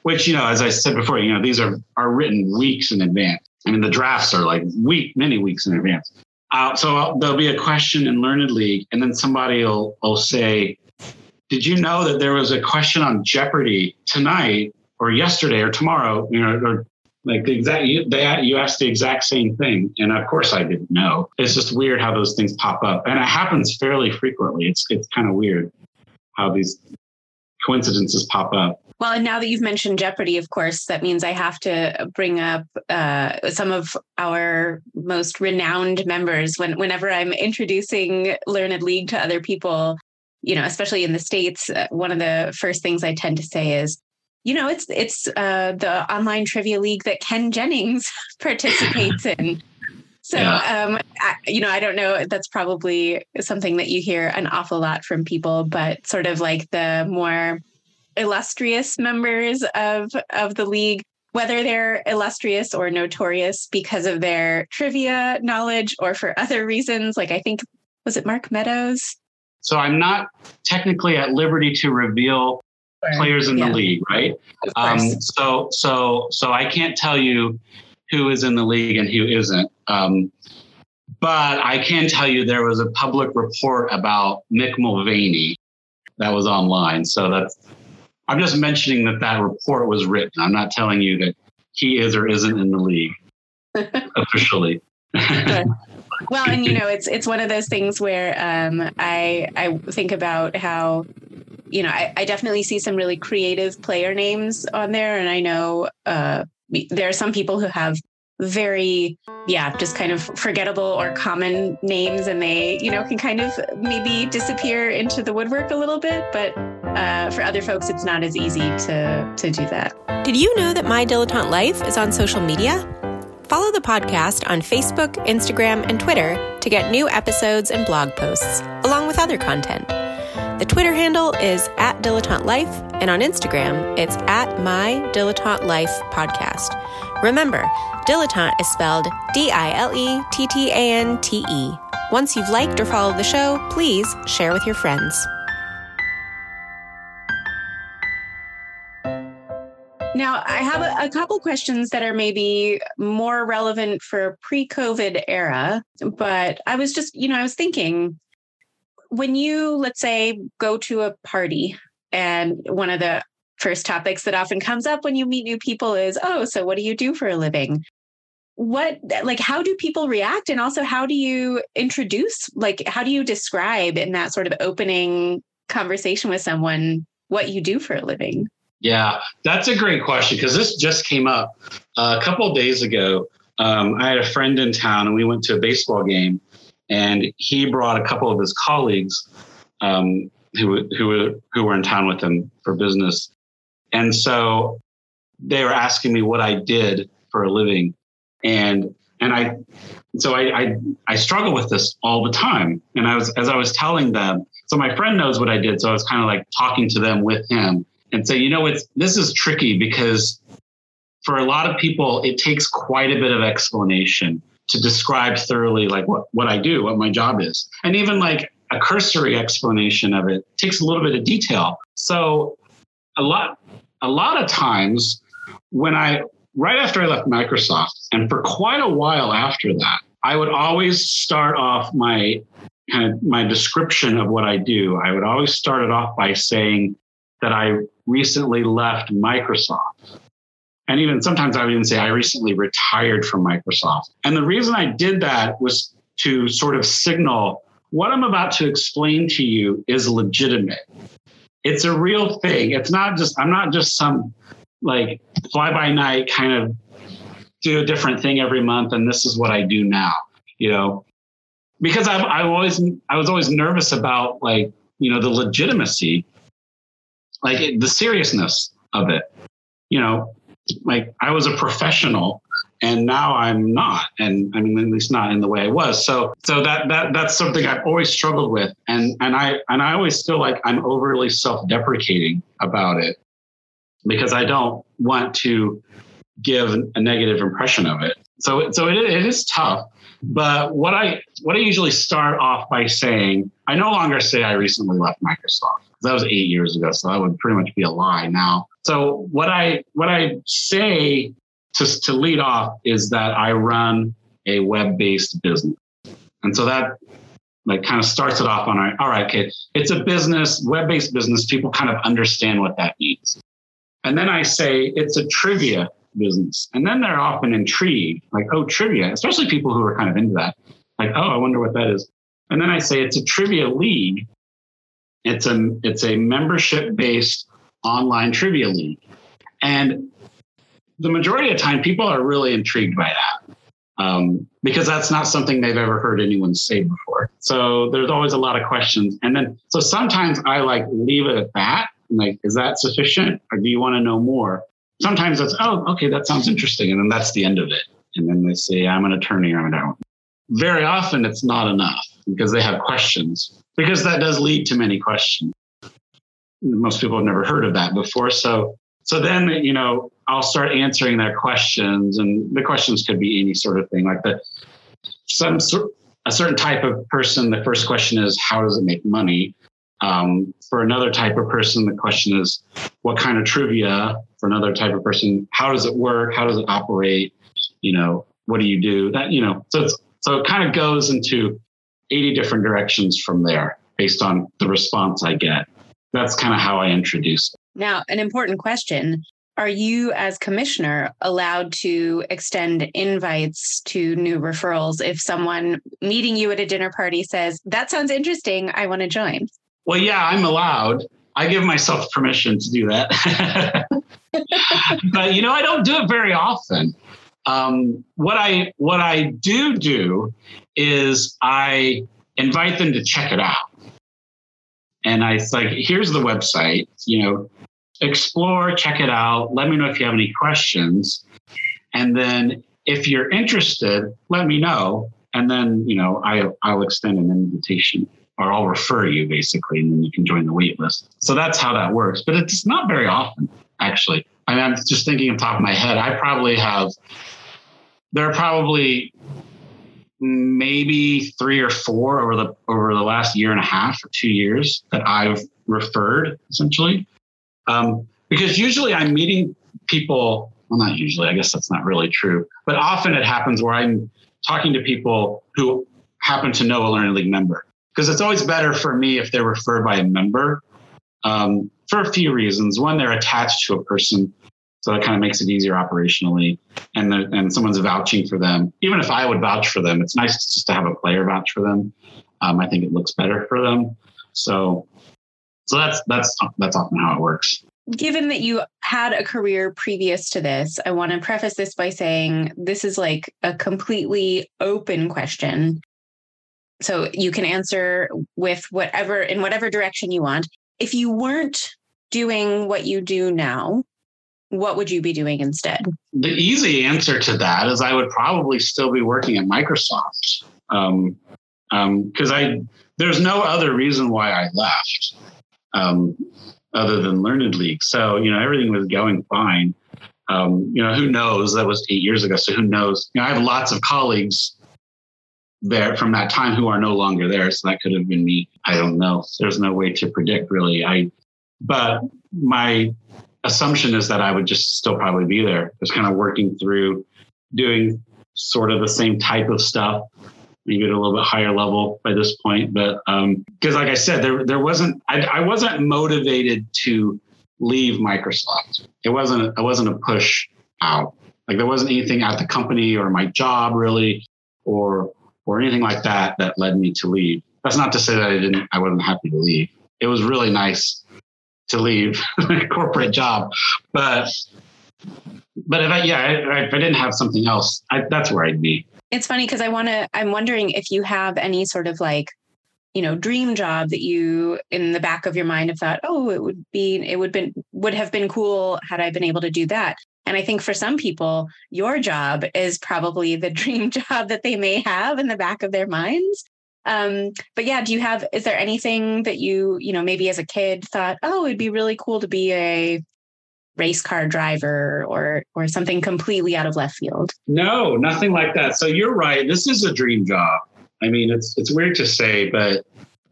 S8: which, you know, as I said before, you know, these are, are written weeks in advance. I mean, the drafts are like week, many weeks in advance. Uh, so I'll, there'll be a question in Learned League, and then somebody will, will say, Did you know that there was a question on Jeopardy tonight or yesterday or tomorrow? You know, or like the exact, you, they, you asked the exact same thing. And of course I didn't know. It's just weird how those things pop up. And it happens fairly frequently. It's, it's kind of weird how these coincidences pop up.
S7: Well, and now that you've mentioned Jeopardy, of course, that means I have to bring up uh, some of our most renowned members. When whenever I'm introducing Learned League to other people, you know, especially in the states, uh, one of the first things I tend to say is, you know, it's it's uh, the online trivia league that Ken Jennings participates in. So, yeah. um, I, you know, I don't know. That's probably something that you hear an awful lot from people, but sort of like the more illustrious members of of the league, whether they're illustrious or notorious because of their trivia knowledge or for other reasons. Like I think was it Mark Meadows?
S8: So I'm not technically at liberty to reveal players in yeah. the league, right? Um, so so so I can't tell you who is in the league and who isn't. Um, but I can tell you there was a public report about Mick Mulvaney that was online. So that's, I'm just mentioning that that report was written. I'm not telling you that he is or isn't in the league officially.
S7: well, and you know, it's it's one of those things where um, I I think about how you know I, I definitely see some really creative player names on there, and I know uh, there are some people who have very yeah just kind of forgettable or common names and they you know can kind of maybe disappear into the woodwork a little bit. But uh, for other folks it's not as easy to to do that.
S9: Did you know that my dilettante life is on social media? Follow the podcast on facebook instagram and twitter to get new episodes and blog posts along with other content the Twitter handle is at Dilettante Life, and on Instagram, it's at My Dilettante Life Podcast. Remember, dilettante is spelled D I L E T T A N T E. Once you've liked or followed the show, please share with your friends.
S7: Now, I have a, a, couple questions that are maybe more relevant for pre COVID era, but I was just, you know, I was thinking when you, let's say, go to a party and one of the first topics that often comes up when you meet new people is, oh, so what do you do for a living? What, like, how do people react? And also, how do you introduce, like, how do you describe in that sort of opening conversation with someone what you do for a living?
S8: Yeah, that's a great question because this just came up uh, a couple of days ago. Um, I had a friend in town and we went to a baseball game and he brought a couple of his colleagues um, who who who were in town with him for business, and so they were asking me what I did for a living, and and I so I, I I struggle with this all the time, and I was as I was telling them. So my friend knows what I did, so I was kind of like talking to them with him and say, you know, it's this is tricky because for a lot of people it takes quite a bit of explanation to describe thoroughly like what, what I do, what my job is. And even like a cursory explanation of it takes a little bit of detail. So a lot a lot of times when I right after I left Microsoft, and for quite a while after that, I would always start off my kind of my description of what I do. I would always start it off by saying that I recently left Microsoft. And even sometimes I would even say I recently retired from Microsoft. And the reason I did that was to sort of signal what I'm about to explain to you is legitimate. It's a real thing. It's not just, I'm not just some like fly by night kind of do a different thing every month and this is what I do now, you know, because I've, I always, I was always nervous about like, you know, the legitimacy, like the seriousness of it, you know, like I was a professional and now I'm not, and I mean at least not in the way I was. So so that that that's something I've always struggled with, and and I and I always feel like I'm overly self-deprecating about it because I don't want to give a negative impression of it. So so it, it is tough. But what I what I usually start off by saying, I no longer say I recently left Microsoft. That was eight years ago, so that would pretty much be a lie now. So what I what I say to, to lead off is that I run a web-based business. And so that like kind of starts it off on our, all right, okay, it's a business, web-based business. People kind of understand what that means. And then I say it's a trivia business. And then they're often intrigued, like, oh, trivia, especially people who are kind of into that. Like, oh, I wonder what that is. And then I say it's a trivia league. It's a it's a membership based online trivia league. And the majority of time, people are really intrigued by that um, because that's not something they've ever heard anyone say before. So there's always a lot of questions. And then, so sometimes I like leave it at that. Like, is that sufficient or do you want to know more? Sometimes it's, oh, okay, that sounds interesting. And then that's the end of it. And then they say, I'm an attorney or I'm an Very often it's not enough because they have questions, because that does lead to many questions. Most people have never heard of that before. So so then, you know, I'll start answering their questions, and the questions could be any sort of thing. Like the some sort, a certain type of person, the first question is, "How does it make money?" Um, for another type of person, the question is, "What kind of trivia?" For another type of person, "How does it work? How does it operate?" You know, what do you do? That you know, so so it kind of goes into eighty different directions from there, based on the response I get. That's kind of how I introduce. It.
S7: Now, an important question Are you, as commissioner, allowed to extend invites to new referrals if someone meeting you at a dinner party says, That sounds interesting, I want to join?
S8: Well, yeah, I'm allowed. I give myself permission to do that. but you know, I don't do it very often. Um, what I what I do do is I invite them to check it out. And I like, here's the website, you know, explore, check it out. Let me know if you have any questions. And then if you're interested, let me know. And then, you know, I, I'll extend an invitation or I'll refer you basically, and then you can join the wait list. So that's how that works. But it's not very often, actually. I mean, I'm just thinking on top of my head, I probably have, there are probably maybe three or four over the over the last year and a half or two years that I've referred essentially. Um, because usually I'm meeting people, well, not usually, I guess that's not really true, but often it happens where I'm talking to people who happen to know a Learned League member. Because it's always better for me if they're referred by a member um, for a few reasons. One, they're attached to a person, so that kind of makes it easier operationally. And and someone's vouching for them. Even if I would vouch for them, it's nice just to have a player vouch for them. Um, I think it looks better for them. So so that's that's that's often how it works.
S7: Given that you had a career previous to this, I want to preface this by saying this is like a completely open question. So you can answer with whatever in whatever direction you want. If you weren't doing what you do now, what would you be doing instead?
S8: The easy answer to that is I would probably still be working at Microsoft. Um, because um, I there's no other reason why I left um, other than Learned League. So, you know, everything was going fine. Um, you know, who knows? That was eight years ago. So who knows? You know, I have lots of colleagues there from that time who are no longer there. So that could have been me. I don't know. There's no way to predict really. I, but my assumption is that I would just still probably be there, just kind of working through doing sort of the same type of stuff, maybe at a little bit higher level by this point. But um, because, like I said, there there wasn't I, I wasn't motivated to leave Microsoft. It wasn't it wasn't a push out. Like there wasn't anything at the company or my job really, or or anything like that that led me to leave. That's not to say that I didn't I wasn't happy to leave. It was really nice to leave a corporate job, but but if I yeah if I didn't have something else, I, that's where I'd be.
S7: It's funny because I want to. I'm wondering if you have any sort of like, you know, dream job that you in the back of your mind have thought, oh, it would be, it would been would have been cool had I been able to do that. And I think for some people, your job is probably the dream job that they may have in the back of their minds. Um, but yeah, do you have, is there anything that you, you know, maybe as a kid thought, oh, it'd be really cool to be a race car driver or, or something completely out of left field?
S8: No, nothing like that. So you're right. This is a dream job. I mean, it's, it's weird to say, but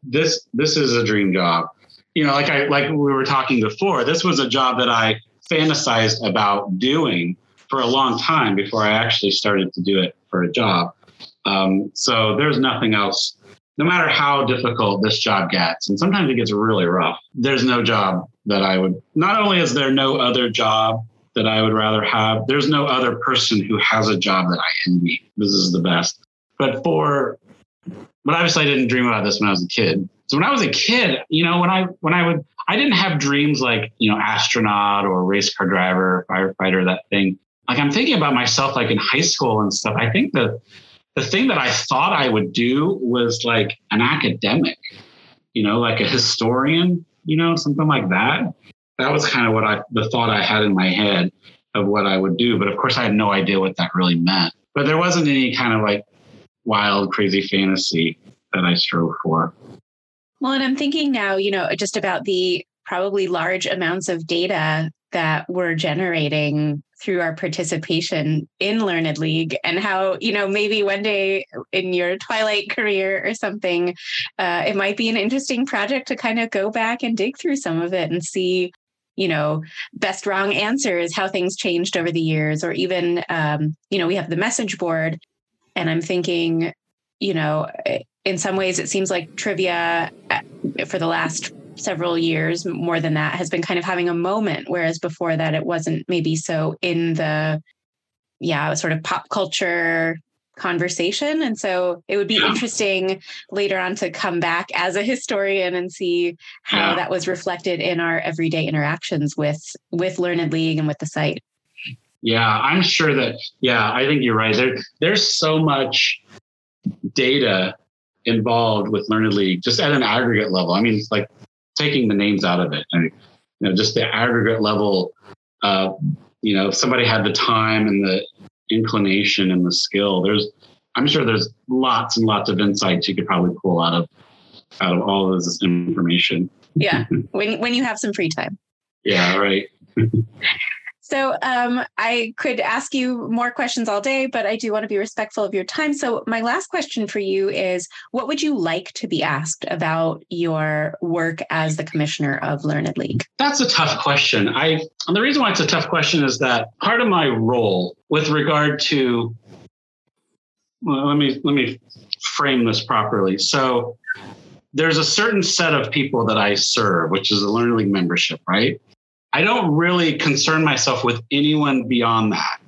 S8: this, this is a dream job. You know, like I, like we were talking before, this was a job that I fantasized about doing for a long time before I actually started to do it for a job. Um, so there's nothing else, no matter how difficult this job gets, and sometimes it gets really rough, there's no job that I would, not only is there no other job that I would rather have, there's no other person who has a job that I envy. This is the best. But for, but obviously I didn't dream about this when I was a kid. So when I was a kid, you know, when I, when I would, I didn't have dreams like, you know, astronaut or race car driver, firefighter, that thing. Like I'm thinking about myself like in high school and stuff. I think the the thing that I thought I would do was like an academic, you know, like a historian, you know, something like that. That was kind of what I the thought I had in my head of what I would do. But of course I had no idea what that really meant. But there wasn't any kind of like wild, crazy fantasy that I strove for.
S7: Well, and I'm thinking now, you know, just about the probably large amounts of data that we're generating through our participation in Learned League and how, you know, maybe one day in your Twilight career or something, uh, it might be an interesting project to kind of go back and dig through some of it and see, you know, best wrong answers, how things changed over the years, or even, um, you know, we have the message board. And I'm thinking, you know, in some ways, it seems like trivia uh, for the last several years, more than that, has been kind of having a moment, whereas before that, it wasn't maybe so in the, yeah, sort of pop culture conversation. And so it would be interesting later on to come back as a historian and see how
S8: Yeah.
S7: that was reflected in our everyday interactions with with Learned League and with the site.
S8: Yeah, I'm sure that. Yeah, I think you're right. There, there's so much data involved with Learned League, just at an aggregate level. I mean, it's like taking the names out of it, and you know, just the aggregate level. Uh, you know, if somebody had the time and the inclination and the skill. There's, I'm sure there's lots and lots of insights you could probably pull out of out of all of this information.
S7: Yeah, when when you have some free time.
S8: Yeah, right.
S7: So um, I could ask you more questions all day, but I do want to be respectful of your time. So my last question for you is: What would you like to be asked about your work as the commissioner of Learned League?
S8: That's a tough question. I and the reason why it's a tough question is that part of my role with regard to well, let me let me frame this properly. So there's a certain set of people that I serve, which is the Learned League membership, right? I don't really concern myself with anyone beyond that.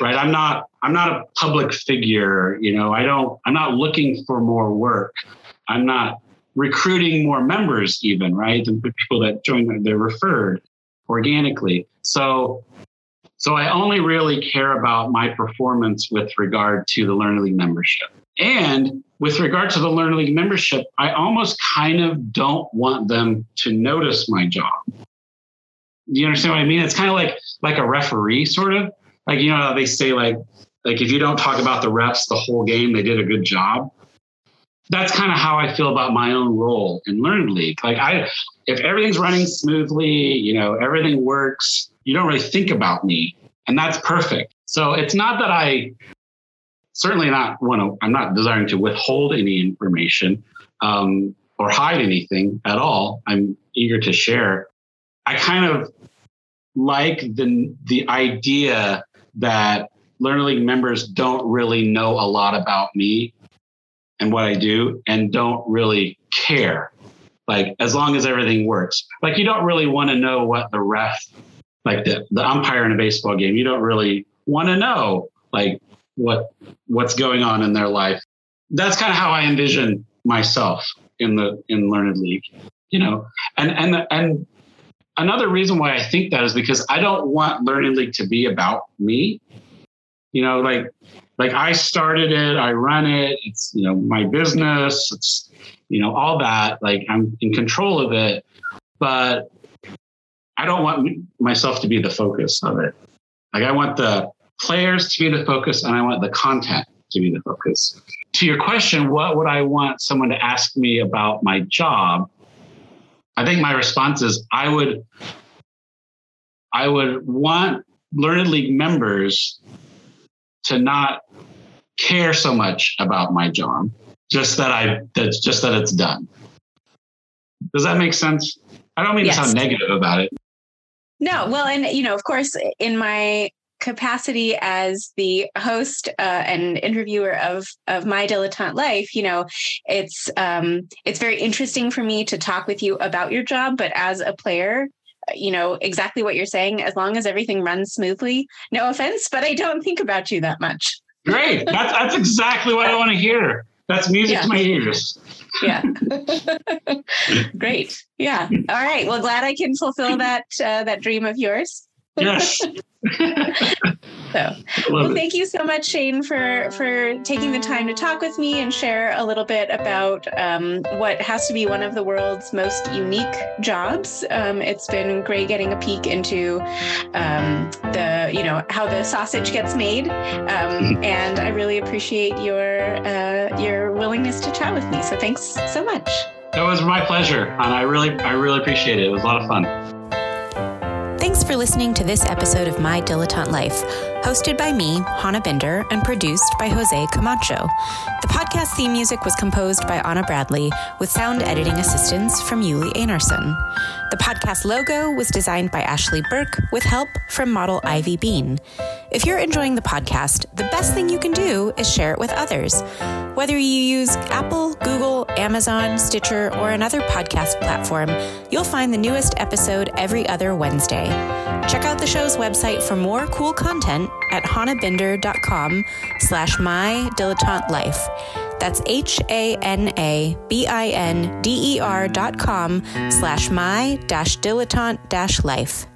S8: Right. I'm not I'm not a public figure, you know, I don't I'm not looking for more work. I'm not recruiting more members even, right? The people that join they're referred organically. So so I only really care about my performance with regard to the Learned League membership. And with regard to the Learned League membership, I almost kind of don't want them to notice my job. Do you understand what I mean? It's kind of like like a referee, sort of. Like you know, they say like like if you don't talk about the refs the whole game, they did a good job. That's kind of how I feel about my own role in Learned League. Like I, if everything's running smoothly, you know, everything works, you don't really think about me, and that's perfect. So it's not that I certainly not want to. I'm not desiring to withhold any information um, or hide anything at all. I'm eager to share. I kind of like the the idea that Learned League members don't really know a lot about me and what I do and don't really care. Like as long as everything works. Like you don't really want to know what the ref, like the, the umpire in a baseball game, you don't really want to know like what what's going on in their life. That's kind of how I envision myself in the in Learned League, you know. And and and another reason why I think that is because I don't want Learned League to be about me. You know, like like I started it, I run it, it's you know my business, it's you know all that. Like I'm in control of it, but I don't want myself to be the focus of it. Like I want the players to be the focus and I want the content to be the focus. To your question, what would I want someone to ask me about my job? I think my response is I would I would want Learned League members to not care so much about my job, just that I that's just that it's done. Does that make sense? I don't mean
S7: Yes.
S8: to sound negative about it.
S7: No, well, and you know, of course, in my capacity as the host uh, and interviewer of of my dilettante life, you know, it's um, it's very interesting for me to talk with you about your job. But as a player, you know exactly what you're saying. As long as everything runs smoothly, no offense, but I don't think about you that much.
S8: Great. That's that's exactly what I want to hear. That's music
S7: Yeah.
S8: to my ears.
S7: Yeah, great. Yeah. All right. Well, glad I can fulfill that uh, that dream of yours.
S8: Yes.
S7: So. Well,
S8: it.
S7: thank you so much, Shayne, for for taking the time to talk with me and share a little bit about um, what has to be one of the world's most unique jobs. Um, it's been great getting a peek into um, the you know how the sausage gets made, um, and I really appreciate your uh, your willingness to chat with me. So thanks so much.
S8: That was my pleasure, and I really, I really appreciate it. It was a lot of fun.
S10: Thanks for listening to this episode of My Dilettante Life, hosted by me, Hana Binder, and produced by Jose Camacho. The podcast theme music was composed by Anna Bradley, with sound editing assistance from Yuli Einarsson. The podcast logo was designed by Ashley Burke, with help from model Ivy Bean. If you're enjoying the podcast, the best thing you can do is share it with others. Whether you use Apple, Google, Amazon, Stitcher, or another podcast platform, you'll find the newest episode every other Wednesday. Check out the show's website for more cool content at hanabinder.com slash my dilettante life. That's H-A-N-A-B-I-N-D-E-R dot com slash my dash dilettante dash life.